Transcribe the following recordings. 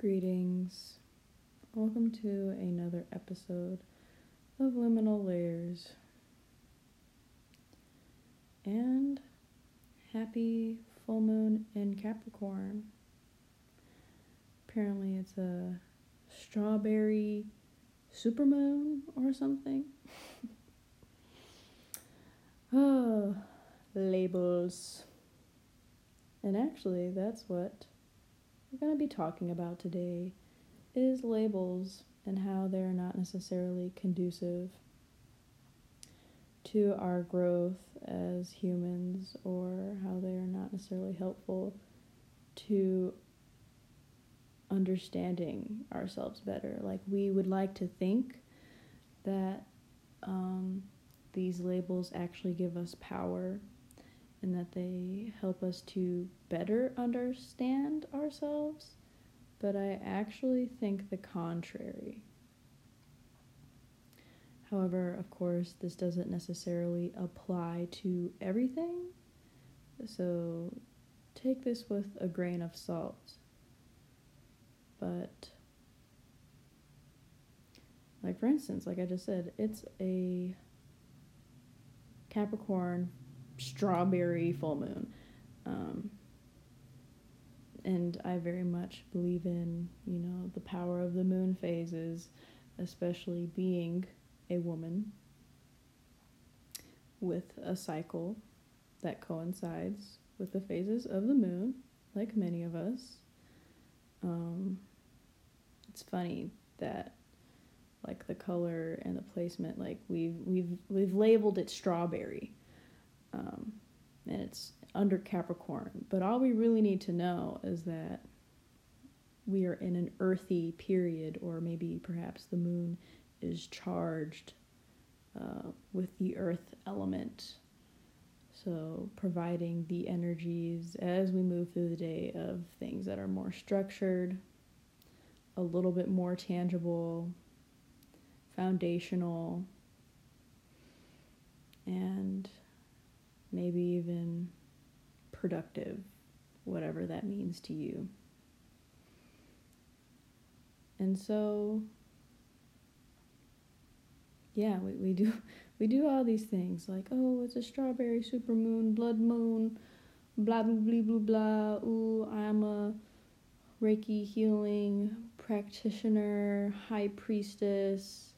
Greetings. Welcome to another episode of Liminal Layers. And happy full moon in Capricorn. Apparently, it's a strawberry supermoon or something. oh, labels. And actually, that's what we're going to be talking about today is labels and how they're not necessarily conducive to our growth as humans or how they are not necessarily helpful to understanding ourselves better. Like we would like to think that um, these labels actually give us power and that they help us to better understand ourselves, but I actually think the contrary. However, of course, this doesn't necessarily apply to everything, so take this with a grain of salt. But, like for instance, like I just said, it's a Capricorn strawberry full moon. Um, and I very much believe in, you know, the power of the moon phases, especially being a woman with a cycle that coincides with the phases of the moon, like many of us. Um, it's funny that like the color and the placement like we've we've we've labeled it strawberry um, and it's under Capricorn. But all we really need to know is that we are in an earthy period, or maybe perhaps the moon is charged uh, with the earth element. So, providing the energies as we move through the day of things that are more structured, a little bit more tangible, foundational, and maybe even productive, whatever that means to you. And so yeah, we, we do we do all these things like, oh, it's a strawberry supermoon, blood moon, blah blah blah blah blah. Ooh, I'm a Reiki healing practitioner, high priestess,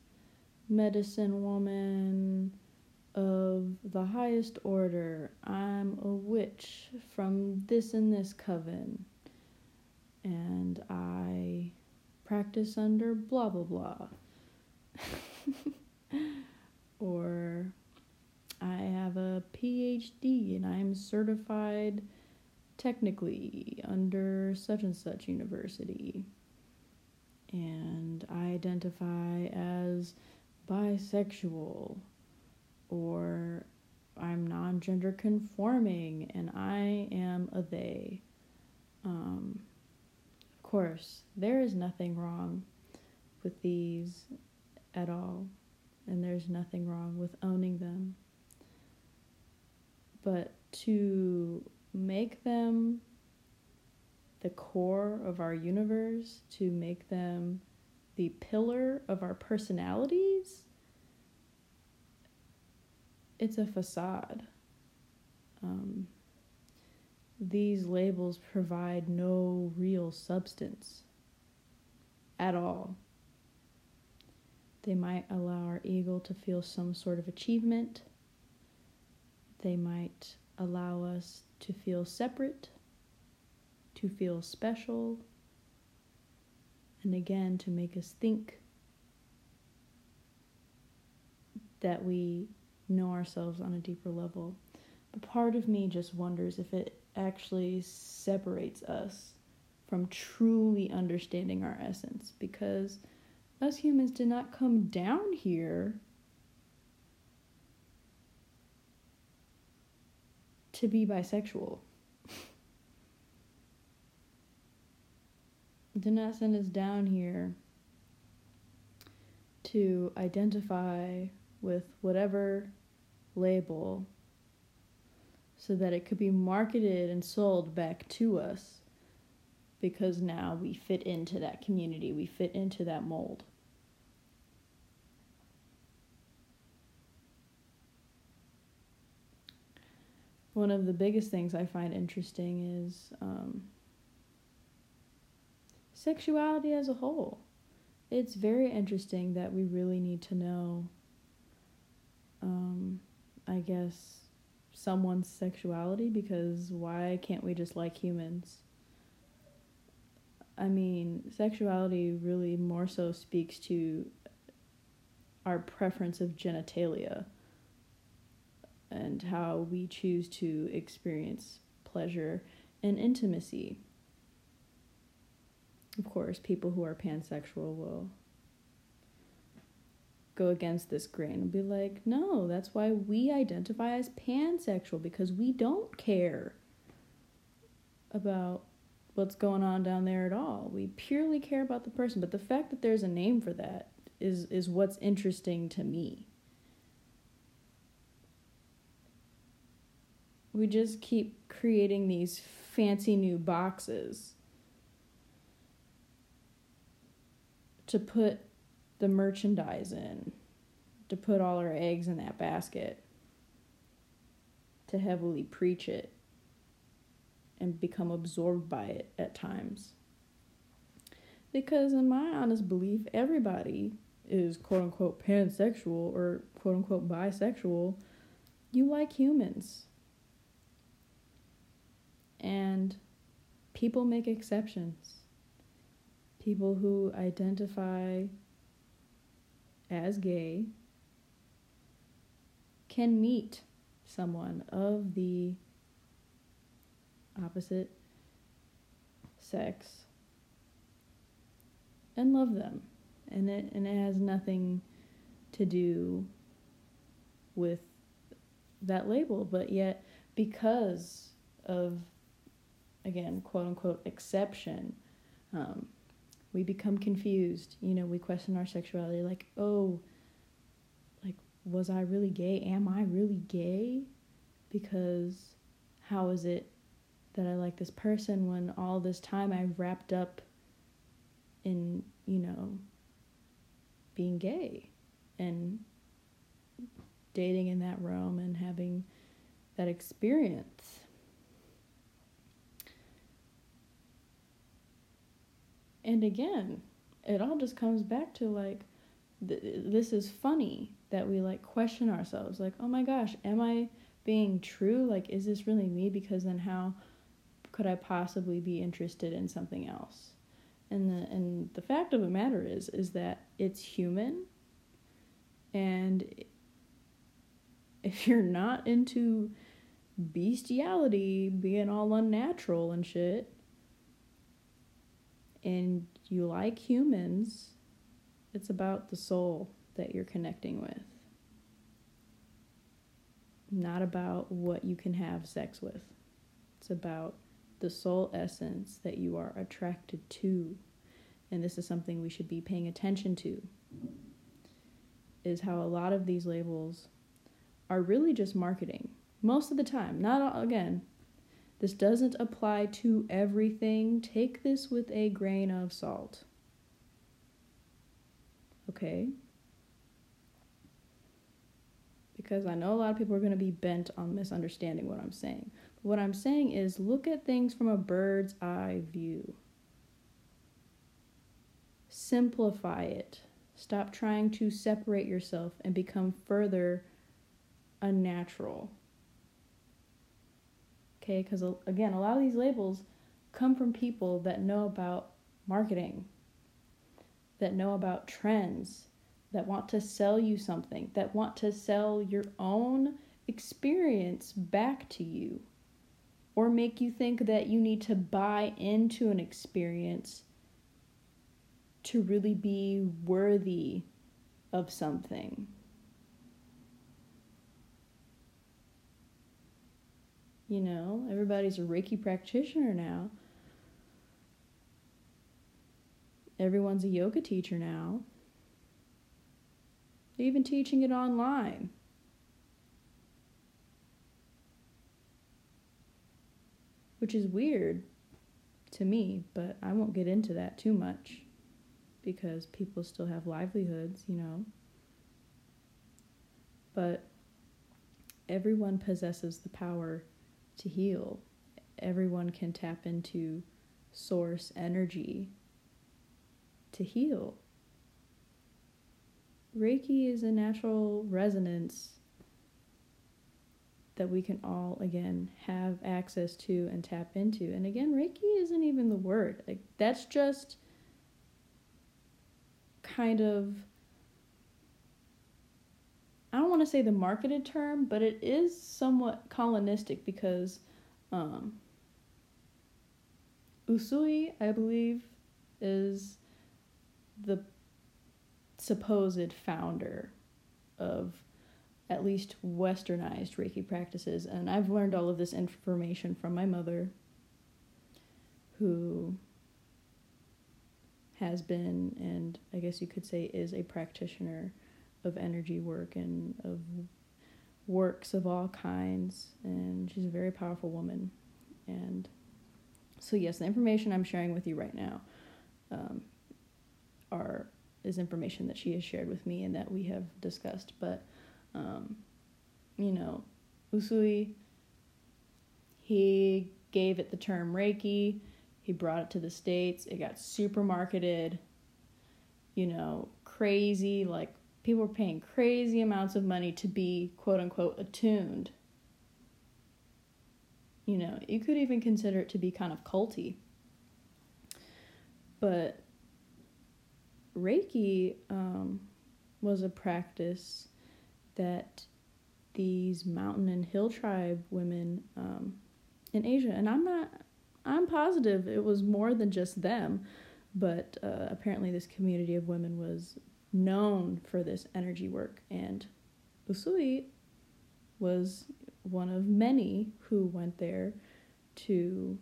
medicine woman, of the highest order. I'm a witch from this and this coven. And I practice under blah blah blah. or I have a PhD and I'm certified technically under such and such university. And I identify as bisexual or I'm non gender conforming and I am a they. Um, of course, there is nothing wrong with these at all, and there's nothing wrong with owning them. But to make them the core of our universe, to make them the pillar of our personalities, it's a facade. Um, these labels provide no real substance at all. They might allow our ego to feel some sort of achievement. They might allow us to feel separate, to feel special, and again to make us think that we know ourselves on a deeper level. But part of me just wonders if it actually separates us from truly understanding our essence because us humans did not come down here to be bisexual. did not send us down here to identify with whatever label so that it could be marketed and sold back to us because now we fit into that community, we fit into that mold. One of the biggest things I find interesting is um, sexuality as a whole. It's very interesting that we really need to know, um, I guess, someone's sexuality because why can't we just like humans? I mean, sexuality really more so speaks to our preference of genitalia and how we choose to experience pleasure and intimacy. Of course, people who are pansexual will go against this grain and be like, no, that's why we identify as pansexual because we don't care about what's going on down there at all. We purely care about the person. But the fact that there's a name for that is is what's interesting to me. We just keep creating these fancy new boxes to put the merchandise in, to put all our eggs in that basket, to heavily preach it and become absorbed by it at times. Because, in my honest belief, everybody is quote unquote pansexual or quote unquote bisexual. You like humans. And people make exceptions. People who identify as gay can meet someone of the opposite sex and love them. And it and it has nothing to do with that label, but yet because of again, quote unquote exception, um, we become confused. You know, we question our sexuality like, oh, like, was I really gay? Am I really gay? Because how is it that I like this person when all this time I've wrapped up in, you know, being gay and dating in that realm and having that experience. And again, it all just comes back to like, th- this is funny that we like question ourselves like, oh my gosh, am I being true? Like, is this really me? Because then how could I possibly be interested in something else? And the and the fact of the matter is is that it's human and if you're not into bestiality being all unnatural and shit and you like humans, it's about the soul that you're connecting with. Not about what you can have sex with. It's about the soul essence that you are attracted to. And this is something we should be paying attention to. Is how a lot of these labels are really just marketing. Most of the time. Not all, again, this doesn't apply to everything. Take this with a grain of salt. Okay? Because I know a lot of people are going to be bent on misunderstanding what I'm saying. What I'm saying is look at things from a bird's eye view. Simplify it. Stop trying to separate yourself and become further unnatural. Okay, because again, a lot of these labels come from people that know about marketing, that know about trends, that want to sell you something, that want to sell your own experience back to you or make you think that you need to buy into an experience to really be worthy of something. You know, everybody's a Reiki practitioner now. Everyone's a yoga teacher now. They're even teaching it online. which is weird to me, but I won't get into that too much because people still have livelihoods, you know. But everyone possesses the power to heal. Everyone can tap into source energy to heal. Reiki is a natural resonance that we can all again have access to and tap into. And again, Reiki isn't even the word. Like that's just kind of I don't want to say the marketed term, but it is somewhat colonistic because um, Usui, I believe, is the supposed founder of at least westernized Reiki practices. And I've learned all of this information from my mother, who has been, and I guess you could say is a practitioner of energy work and of works of all kinds. And she's a very powerful woman. And so, yes, the information I'm sharing with you right now um, are is information that she has shared with me and that we have discussed. But, um, you know, Usui, he gave it the term Reiki. He brought it to the States. It got super marketed, you know, crazy. Like, people were paying crazy amounts of money to be quote unquote attuned. You know, you could even consider it to be kind of culty. But Reiki um, was a practice that these mountain and hill tribe women um, in Asia, and I'm not, I'm positive it was more than just them, but uh, apparently this community of women was known for this energy work, and Usui was one of many who went there to,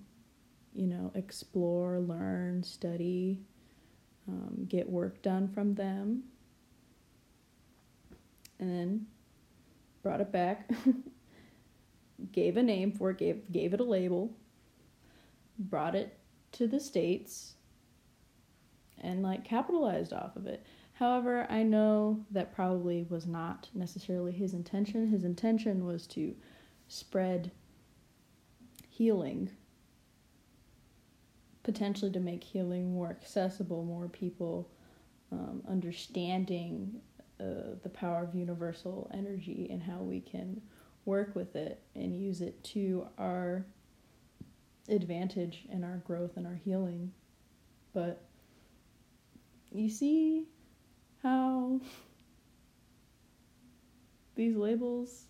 you know, explore, learn, study, um, get work done from them, and then brought it back, gave a name for it, gave gave it a label, brought it to the states, and like capitalized off of it. However, I know that probably was not necessarily his intention. His intention was to spread healing potentially to make healing more accessible, more people um, understanding uh, the power of universal energy and how we can work with it and use it to our advantage and our growth and our healing. But you see how these labels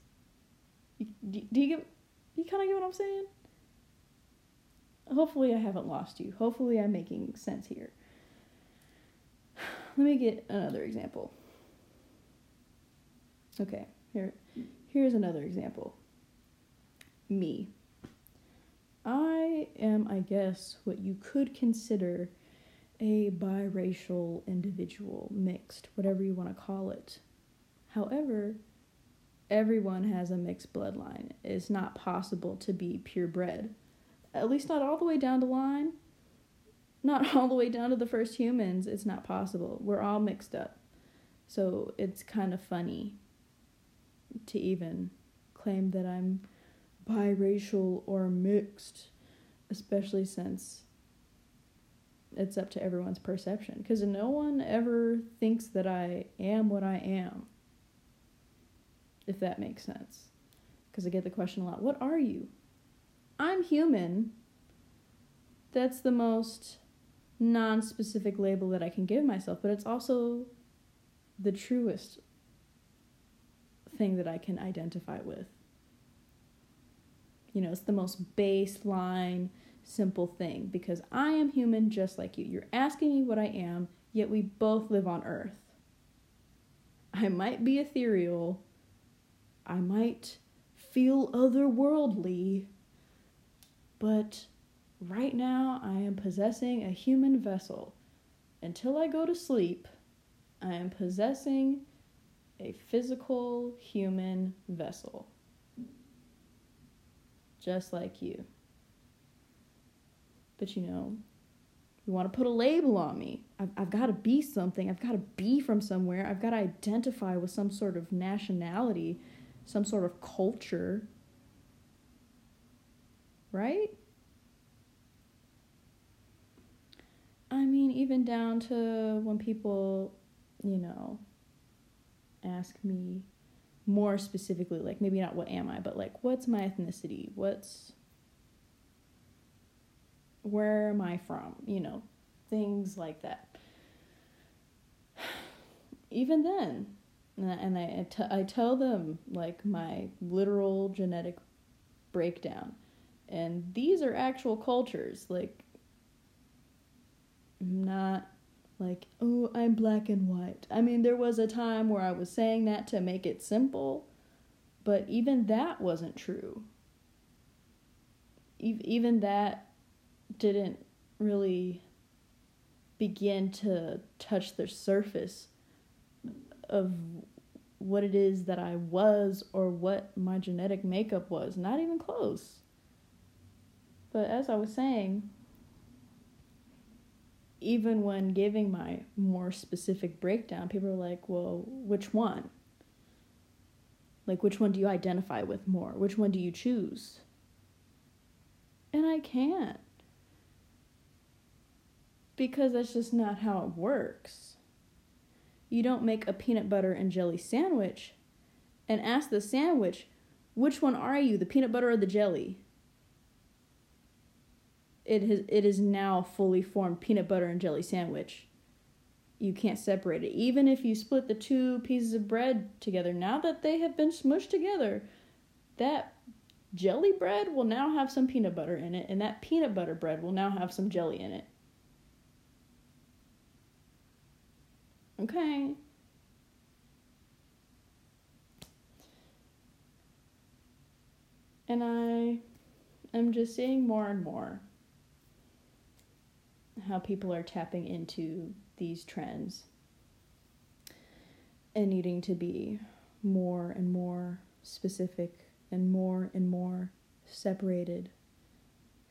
do you get you kind of get what I'm saying? hopefully I haven't lost you. Hopefully I'm making sense here. Let me get another example. Okay, here here's another example. Me. I am, I guess, what you could consider a biracial individual, mixed, whatever you want to call it. However, everyone has a mixed bloodline. It's not possible to be purebred at least not all the way down the line, not all the way down to the first humans. It's not possible. We're all mixed up. So it's kind of funny to even claim that I'm biracial or mixed, especially since it's up to everyone's perception. Because no one ever thinks that I am what I am, if that makes sense. Because I get the question a lot what are you? I'm human. That's the most non specific label that I can give myself, but it's also the truest thing that I can identify with. You know, it's the most baseline, simple thing because I am human just like you. You're asking me what I am, yet we both live on Earth. I might be ethereal, I might feel otherworldly, but right now I am possessing a human vessel. Until I go to sleep, I am possessing a physical human vessel. Just like you. But you know, you want to put a label on me. I've, I've got to be something. I've got to be from somewhere. I've got to identify with some sort of nationality, some sort of culture. Right? I mean, even down to when people, you know, ask me more specifically, like maybe not what am I, but like what's my ethnicity? What's where am I from? You know, things like that. Even then, and I, I, t- I tell them like my literal genetic breakdown. And these are actual cultures. Like, not like, oh, I'm black and white. I mean, there was a time where I was saying that to make it simple, but even that wasn't true. E- even that didn't really begin to touch the surface of what it is that I was or what my genetic makeup was. Not even close. But as I was saying, even when giving my more specific breakdown, people are like, well, which one? Like, which one do you identify with more? Which one do you choose? And I can't. Because that's just not how it works. You don't make a peanut butter and jelly sandwich and ask the sandwich, which one are you, the peanut butter or the jelly? it has it is now fully formed peanut butter and jelly sandwich. You can't separate it. Even if you split the two pieces of bread together, now that they have been smushed together, that jelly bread will now have some peanut butter in it, and that peanut butter bread will now have some jelly in it. Okay. And I am just seeing more and more how people are tapping into these trends and needing to be more and more specific and more and more separated,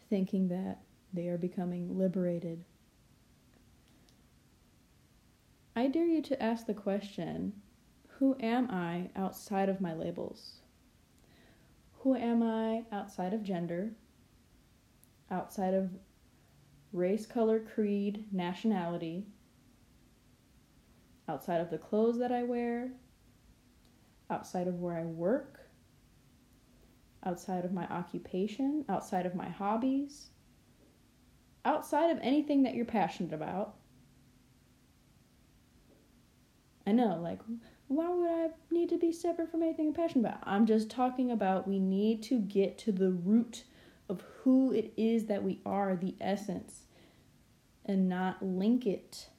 thinking that they are becoming liberated. I dare you to ask the question who am I outside of my labels? Who am I outside of gender, outside of race, color, creed, nationality, outside of the clothes that I wear, outside of where I work, outside of my occupation, outside of my hobbies, outside of anything that you're passionate about. I know, like, why would I need to be separate from anything I'm passionate about? I'm just talking about we need to get to the root of who it is that we are, the essence, and not link it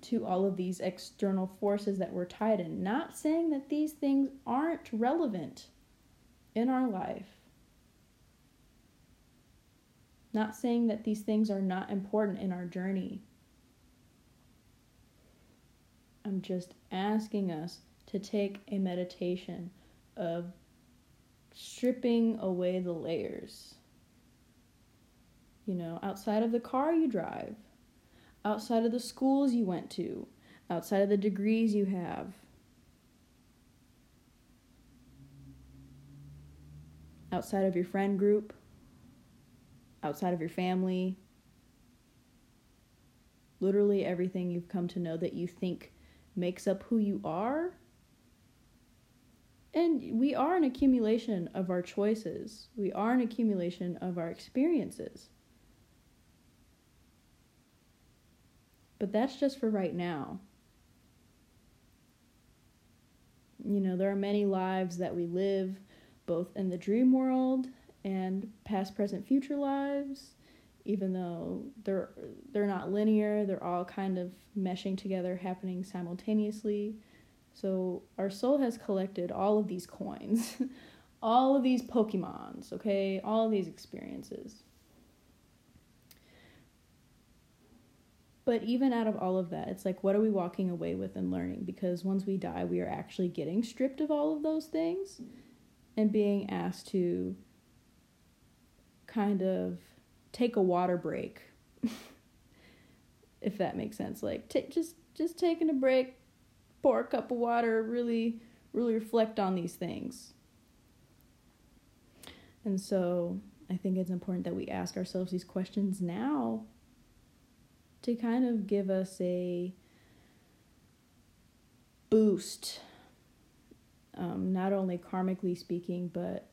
to all of these external forces that we're tied in. Not saying that these things aren't relevant in our life. Not saying that these things are not important in our journey. I'm just asking us to take a meditation of stripping away the layers. You know, outside of the car you drive, outside of the schools you went to, outside of the degrees you have. Outside of your friend group, outside of your family, literally everything you've come to know that you think makes up who you are and we are an accumulation of our choices, we are an accumulation of our experiences. But that's just for right now. You know, there are many lives that we live both in the dream world and past, present, future lives, even though they're they're not linear, they're all kind of meshing together, happening simultaneously. So our soul has collected all of these coins, all of these Pokemons, okay, all of these experiences. But even out of all of that, it's like, what are we walking away with and learning? Because once we die, we are actually getting stripped of all of those things and being asked to kind of take a water break. if that makes sense. Like t- just just taking a break, pour a cup of water, really really reflect on these things. And so I think it's important that we ask ourselves these questions now to kind of give us a boost, um, not only karmically speaking, but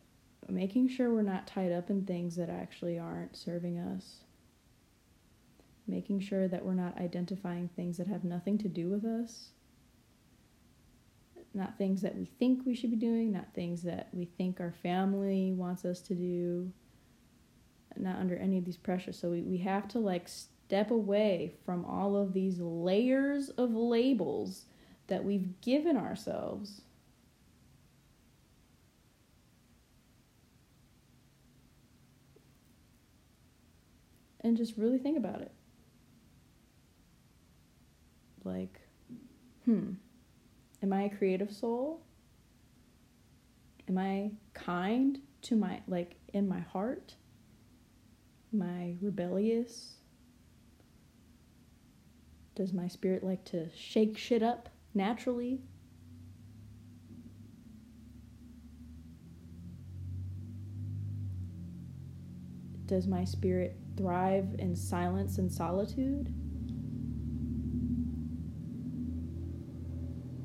making sure we're not tied up in things that actually aren't serving us. Making sure that we're not identifying things that have nothing to do with us. Not things that we think we should be doing, not things that we think our family wants us to do. Not under any of these pressures. So we, we have to like step away from all of these layers of labels that we've given ourselves. And just really think about it. Like, hmm, am I a creative soul? Am I kind to my, like, in my heart? Am I rebellious? Does my spirit like to shake shit up naturally? Does my spirit thrive in silence and solitude?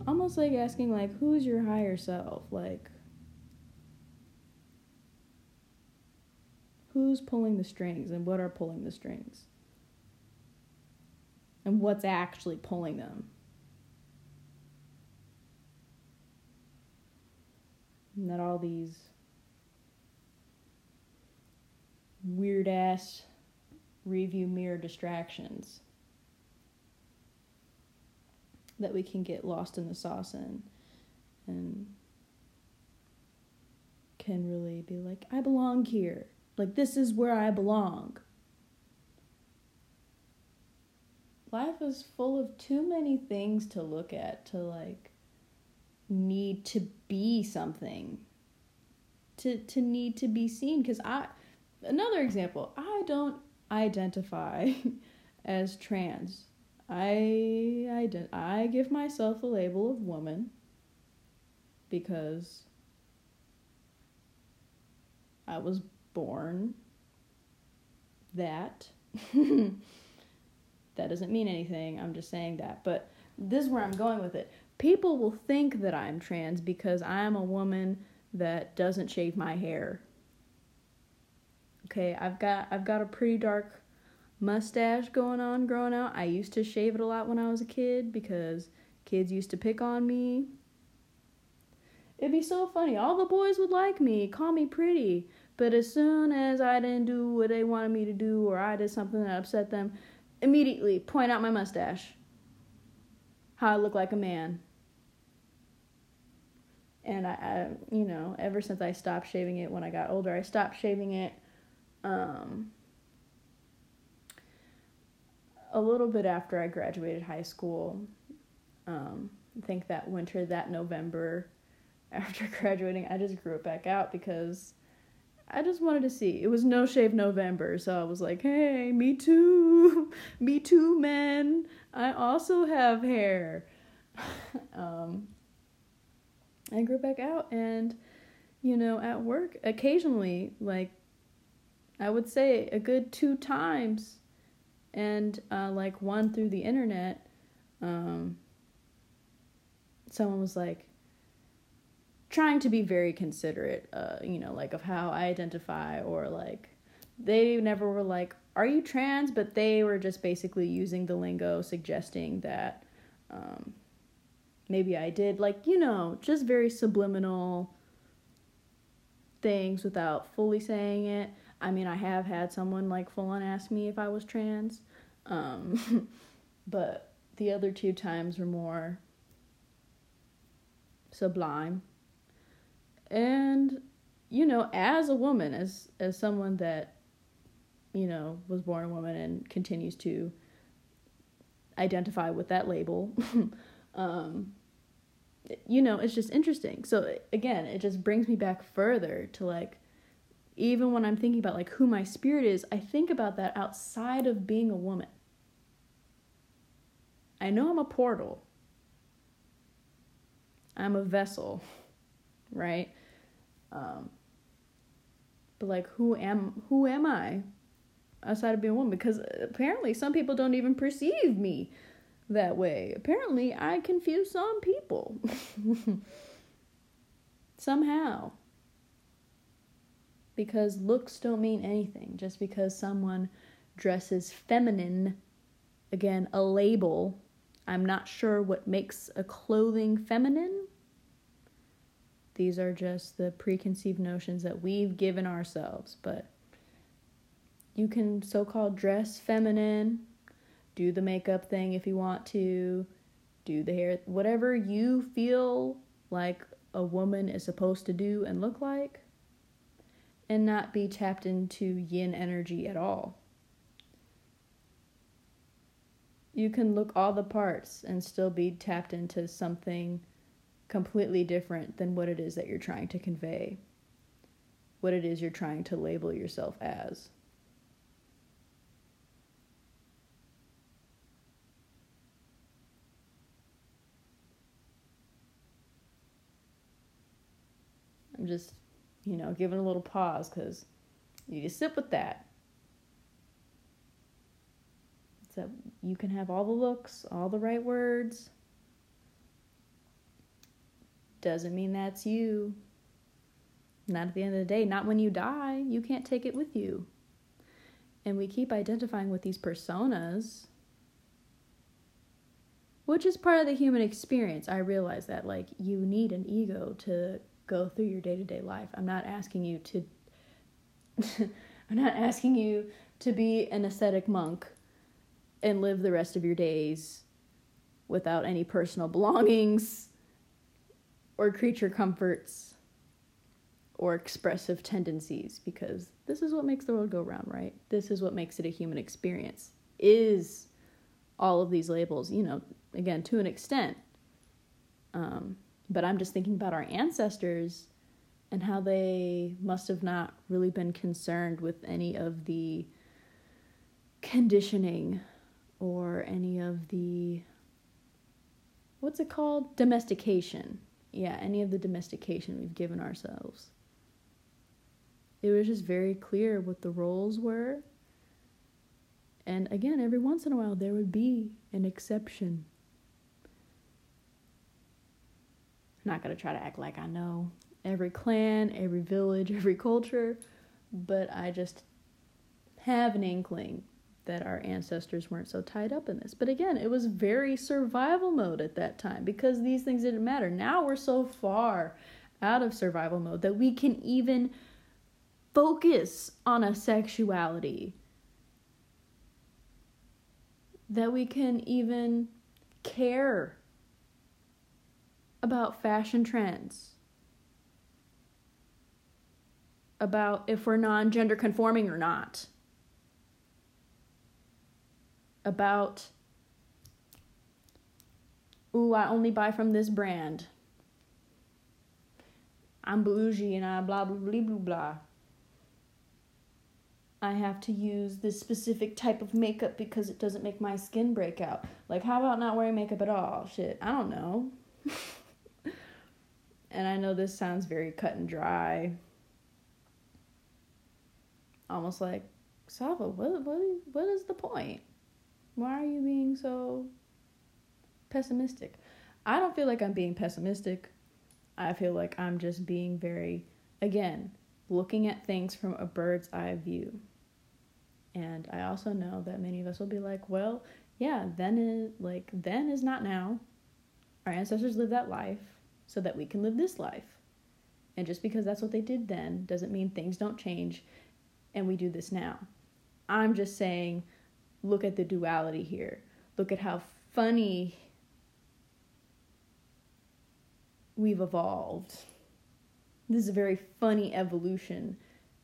Almost like asking like who's your higher self? Like who's pulling the strings and what are pulling the strings? and what's actually pulling them. And Not all these weird ass review mirror distractions that we can get lost in the sauce in and can really be like, I belong here. Like, this is where I belong. life is full of too many things to look at to like need to be something to to need to be seen because i another example i don't identify as trans i i i give myself a label of woman because i was born that that doesn't mean anything. I'm just saying that. But this is where I'm going with it. People will think that I'm trans because I'm a woman that doesn't shave my hair. Okay, I've got I've got a pretty dark mustache going on growing out. I used to shave it a lot when I was a kid because kids used to pick on me. It'd be so funny. All the boys would like me, call me pretty. But as soon as I didn't do what they wanted me to do or I did something that upset them, immediately point out my mustache. How I look like a man. And I, I, you know, ever since I stopped shaving it when I got older, I stopped shaving it um, a little bit after I graduated high school. Um, I think that winter, that November, after graduating, I just grew it back out because I just wanted to see. It was no shave November, so I was like, "Hey, me too, me too, man. I also have hair." um, I grew it back out, and you know, at work, occasionally, like I would say a good two times, and uh, like one through the internet. Um, someone was like, trying to be very considerate, uh, you know, like of how I identify or like they never were like, "Are you trans?" But they were just basically using the lingo, suggesting that um, maybe I did, like you know, just very subliminal things without fully saying it. I mean, I have had someone like full on ask me if I was trans, um, but the other two times were more sublime. And you know as a woman as as someone that you know was born a woman and continues to identify with that label um you know it's just interesting. So again it just brings me back further to like even when I'm thinking about like who my spirit is, I think about that outside of being a woman. I know I'm a portal. I'm a vessel, right? Um, but like who am who am I outside of being a woman? Because apparently some people don't even perceive me that way. Apparently I confuse some people. Somehow because looks don't mean anything. Just because someone dresses feminine, again, a label, I'm not sure what makes a clothing feminine. These are just the preconceived notions that we've given ourselves, but you can so called dress feminine, do the makeup thing if you want to, do the hair, whatever you feel like a woman is supposed to do and look like and not be tapped into yin energy at all. You can look all the parts and still be tapped into something completely different than what it is that you're trying to convey, what it is you're trying to label yourself as. I'm just you know, giving a little pause because you just sit with that. So you can have all the looks, all the right words. Doesn't mean that's you. Not at the end of the day. Not when you die. You can't take it with you. And we keep identifying with these personas, which is part of the human experience. I realize that. Like, you need an ego to go through your day to day life. I'm not asking you to. I'm not asking you to be an ascetic monk and live the rest of your days without any personal belongings or creature comforts or expressive tendencies because this is what makes the world go round, right? This is what makes it a human experience. Is all of these labels, you know, again, to an extent. Um, but I'm just thinking about our ancestors and how they must have not really been concerned with any of the conditioning or any of the what's it called? Domestication. Yeah any of the domestication we've given ourselves. It was just very clear what the roles were. And again every once in a while there would be an exception I'm not going to try to act like I know every clan, every village, every culture, but I just have an inkling that our ancestors weren't so tied up in this. But again, it was very survival mode at that time because these things didn't matter. Now we're so far out of survival mode that we can even focus on a sexuality, that we can even care about fashion trends, about if we're non gender conforming or not, about, ooh, I only buy from this brand. I'm bougie and I blah blah blah blah blah. I have to use this specific type of makeup because it doesn't make my skin break out. Like, how about not wearing makeup at all? Shit, I don't know. And I know this sounds very cut and dry. Almost like, Safa, what, what, what is the point? Why are you being so pessimistic? I don't feel like I'm being pessimistic. I feel like I'm just being very, again, looking at things from a bird's eye view. And I also know that many of us will be like, well, yeah, then is like then is not now. Our ancestors lived that life so that we can live this life. And just because that's what they did then doesn't mean things don't change and we do this now. I'm just saying, look at the duality here. Look at how funny we've evolved. This is a very funny evolution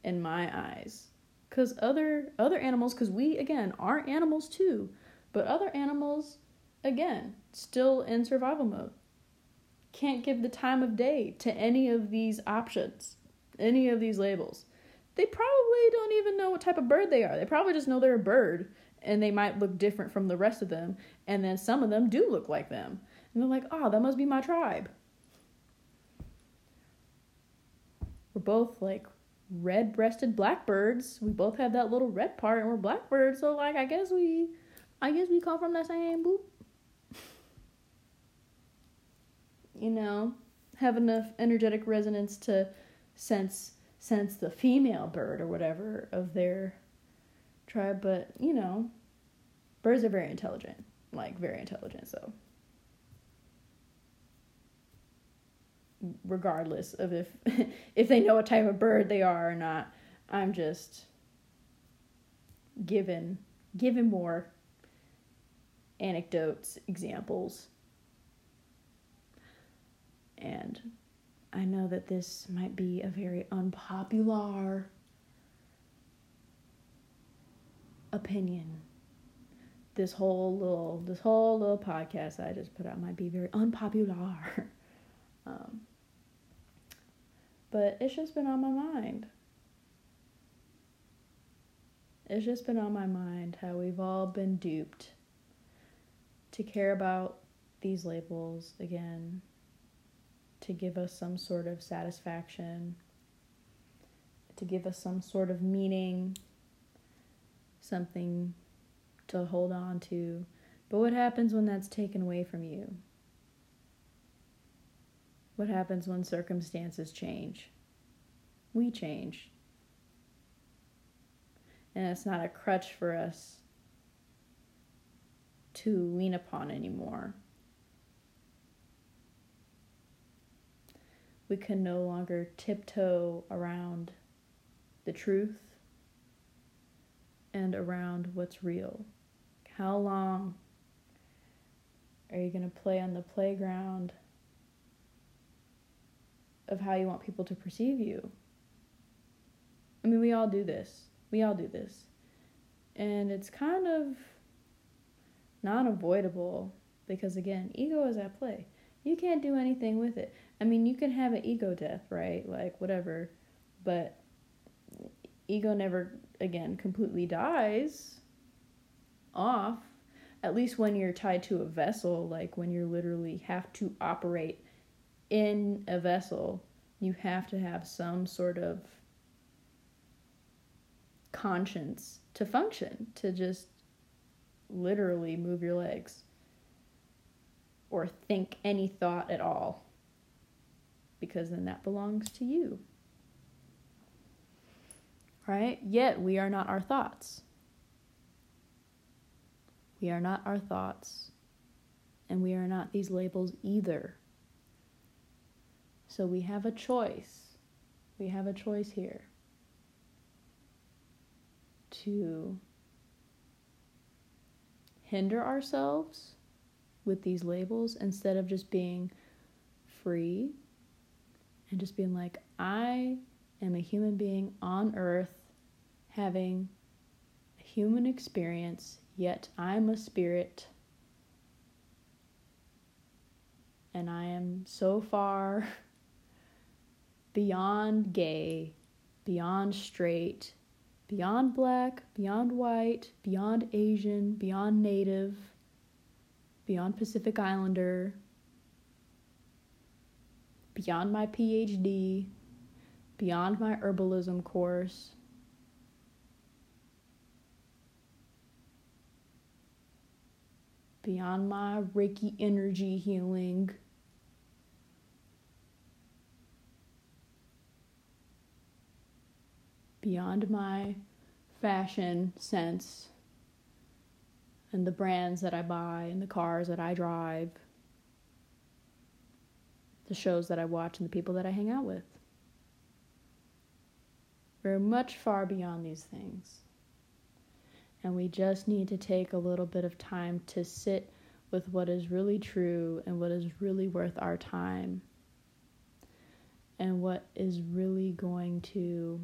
in my eyes. Cuz other other animals cuz we again are animals too, but other animals again still in survival mode can't give the time of day to any of these options, any of these labels. they probably don't even know what type of bird they are. They probably just know they're a bird and they might look different from the rest of them. And then some of them do look like them. And they're like, oh, that must be my tribe. We're both like red breasted blackbirds. We both have that little red part and we're blackbirds, so like I guess we I guess we come from the same boop. You know, have enough energetic resonance to sense sense the female bird or whatever of their tribe, but you know, birds are very intelligent, like very intelligent, so regardless of if if they know what type of bird they are or not. I'm just given given more anecdotes, examples. And I know that this might be a very unpopular opinion. This whole little this whole little podcast I just put out might be very unpopular. um, but it's just been on my mind. It's just been on my mind how we've all been duped to care about these labels again, to give us some sort of satisfaction, to give us some sort of meaning, something to hold on to. But what happens when that's taken away from you? What happens when circumstances change? We change. And it's not a crutch for us to lean upon anymore. We can no longer tiptoe around the truth and around what's real. How long are you going to play on the playground of how you want people to perceive you. I mean, we all do this. We all do this. And it's kind of non avoidable because, again, ego is at play. You can't do anything with it. I mean, you can have an ego death, right? Like, whatever. But ego never, again, completely dies off. At least when you're tied to a vessel, like when you literally have to operate in a vessel, you have to have some sort of conscience to function, to just literally move your legs or think any thought at all, because then that belongs to you. Right? Yet we are not our thoughts. We are not our thoughts, and we are not these labels either. So we have a choice. We have a choice here to hinder ourselves with these labels instead of just being free and just being like, I am a human being on earth having a human experience, yet I'm a spirit. And I am so far beyond gay, beyond straight, beyond black, beyond white, beyond Asian, beyond native, beyond Pacific Islander, beyond my PhD, beyond my herbalism course. Beyond my Reiki energy healing. beyond my fashion sense and the brands that I buy and the cars that I drive, the shows that I watch and the people that I hang out with. We're much far beyond these things. And we just need to take a little bit of time to sit with what is really true and what is really worth our time and what is really going to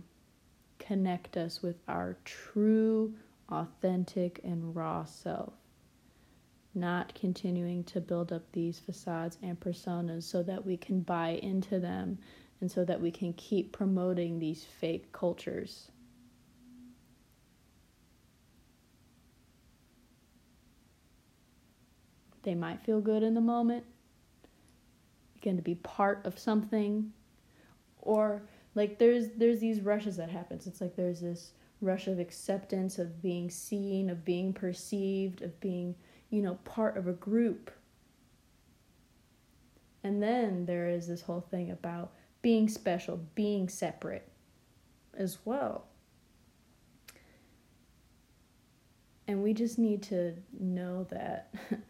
connect us with our true, authentic, and raw self not continuing to build up these facades and personas so that we can buy into them and so that we can keep promoting these fake cultures. They might feel good in the moment, again to be part of something, or like there's there's these rushes that happens. It's like there's this rush of acceptance of being seen, of being perceived, of being you know, part of a group. And then there is this whole thing about being special, being separate as well. And we just need to know that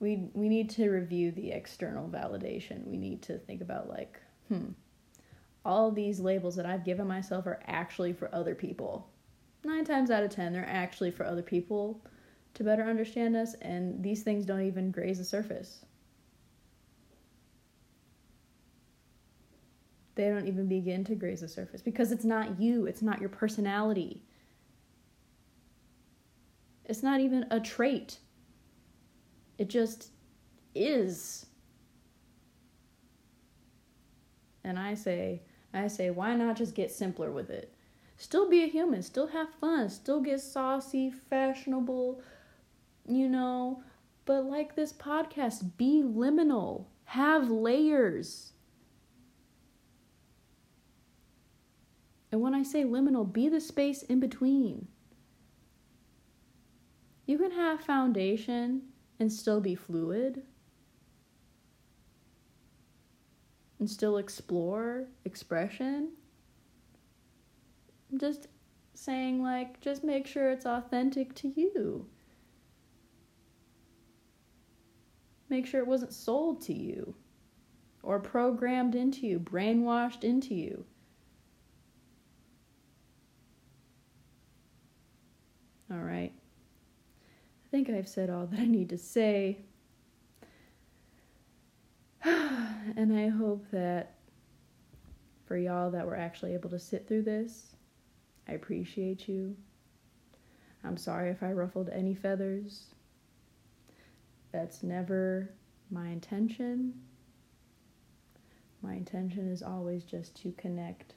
we we need to review the external validation. We need to think about like, hmm, all these labels that I've given myself are actually for other people. Nine times out of ten, they're actually for other people to better understand us, and these things don't even graze the surface. They don't even begin to graze the surface because it's not you, it's not your personality. It's not even a trait. It just is. And I say, I say, why not just get simpler with it? Still be a human, still have fun, still get saucy, fashionable, you know, but like this podcast, be liminal, have layers. And when I say liminal, be the space in between. You can have foundation and still be fluid. and still explore expression. I'm just saying, like, just make sure it's authentic to you. Make sure it wasn't sold to you or programmed into you, brainwashed into you. All right. I think I've said all that I need to say. and I hope that for y'all that were actually able to sit through this, I appreciate you. I'm sorry if I ruffled any feathers. That's never my intention. My intention is always just to connect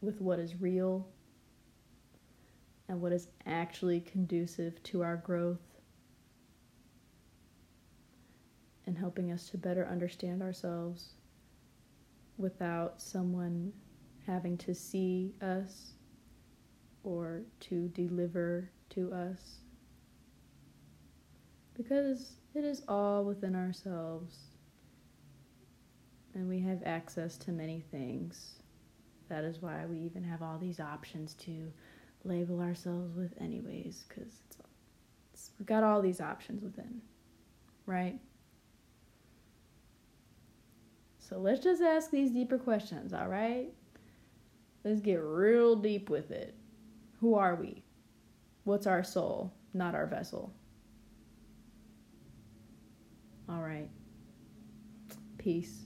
with what is real and what is actually conducive to our growth and helping us to better understand ourselves without someone having to see us or to deliver to us. Because it is all within ourselves and we have access to many things. That is why we even have all these options to label ourselves with, anyways, because it's, it's, we've got all these options within, right? So let's just ask these deeper questions, all right? Let's get real deep with it. Who are we? What's our soul, not our vessel? All right. Peace.